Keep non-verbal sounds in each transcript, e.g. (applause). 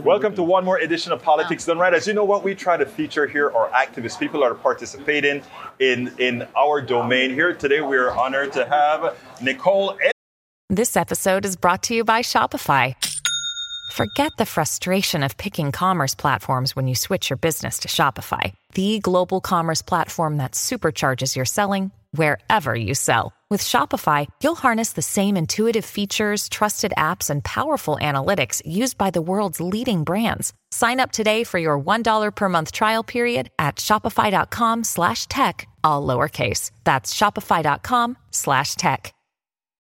Welcome to one more edition of Politics Done Right. As you know, what we try to feature here are activists, people that are participating in, in our domain. Here today, we are honored to have Nicole. This episode is brought to you by Shopify. Forget the frustration of picking commerce platforms when you switch your business to Shopify, the global commerce platform that supercharges your selling wherever you sell. With Shopify, you'll harness the same intuitive features, trusted apps, and powerful analytics used by the world's leading brands. Sign up today for your $1 per month trial period at shopify.com slash tech, all lowercase. That's shopify.com slash tech.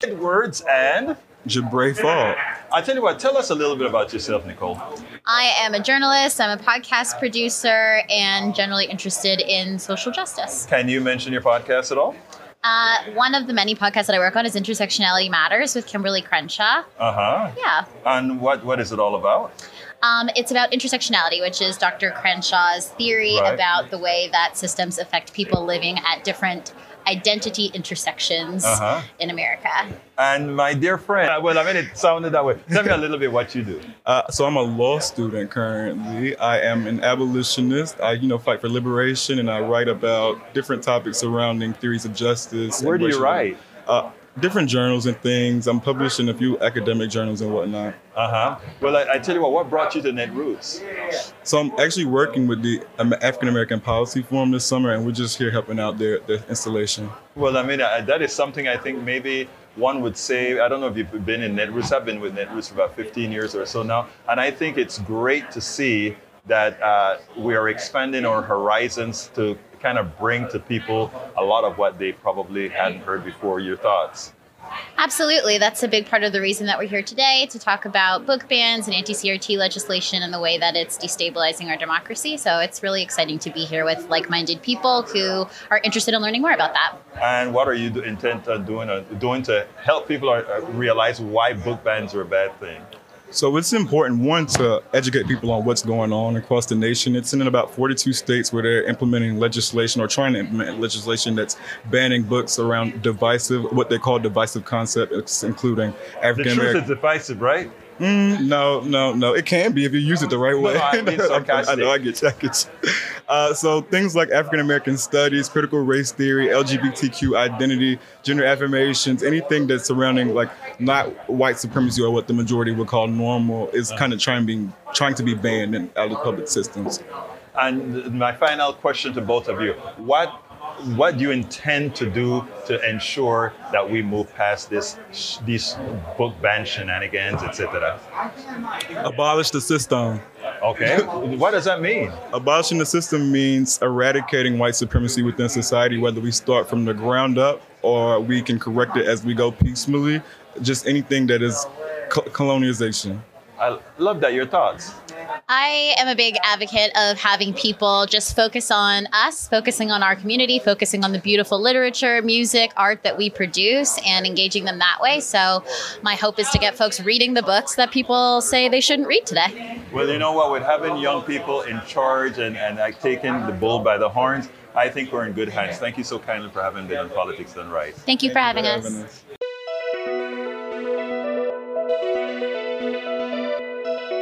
Edwards and Ja'Brae Faulk. I tell you what, tell us a little bit about yourself, Nicole. I am a journalist, I'm a podcast producer, and generally interested in social justice. Can you mention your podcast at all? Uh, one of the many podcasts that I work on is Intersectionality Matters with Kimberlé Crenshaw. Uh huh. Yeah. And what, what is it all about? Um, it's about intersectionality, which is Dr. Crenshaw's theory Right. about the way that systems affect people living at different identity intersections Uh-huh. in America. And my dear friend, well, I mean, it sounded that way. Tell me a little bit what you do. Uh, so I'm a law student currently. I am an abolitionist. I, you know, fight for liberation, and I write about different topics surrounding theories of justice. Where do you write? Uh, different journals and things. I'm published in a few academic journals and whatnot. Uh huh. Well, I, I tell you what, what brought you to Netroots? So I'm actually working with the African American Policy Forum this summer, and we're just here helping out their, their installation. Well, I mean, uh, that is something I think maybe one would say. I don't know if you've been in Netroots. I've been with Netroots for about 15 years or so now, and I think it's great to see that uh, we are expanding our horizons to kind of bring to people a lot of what they probably hadn't heard before. Your thoughts? Absolutely. That's a big part of the reason that we're here today to talk about book bans and anti CRT legislation and the way that it's destabilizing our democracy. So it's really exciting to be here with like minded people who are interested in learning more about that. And what are you do- intent on doing, uh, doing to help people uh, realize why book bans are a bad thing? So it's important, one, to educate people on what's going on across the nation. It's in about 42 states where they're implementing legislation or trying to implement legislation that's banning books around divisive, what they call divisive concepts, including African American. The truth is divisive, right? Mm, no, no, no. It can be if you use it the right way. (laughs) no, I mean I know, I get you, I get you. Uh, so things like African American studies, critical race theory, LGBTQ identity, gender affirmations, anything that's surrounding like not white supremacy or what the majority would call normal is kind of trying being trying to be banned in, out of public systems. And my final question to both of you: What what do you intend to do to ensure that we move past this these book ban shenanigans, etc.? Abolish the system. Okay, what does that mean? Abolishing the system means eradicating white supremacy within society, whether we start from the ground up or we can correct it as we go piecemeally. Just anything that is co- colonialization. I love that. Your thoughts? I am a big advocate of having people just focus on us, focusing on our community, focusing on the beautiful literature, music, art that we produce, and engaging them that way. So, my hope is to get folks reading the books that people say they shouldn't read today. Well, you know what? With having young people in charge and, and like taking the bull by the horns, I think we're in good hands. Thank you so kindly for having been on Politics Done Right. Thank you for having us. Having us.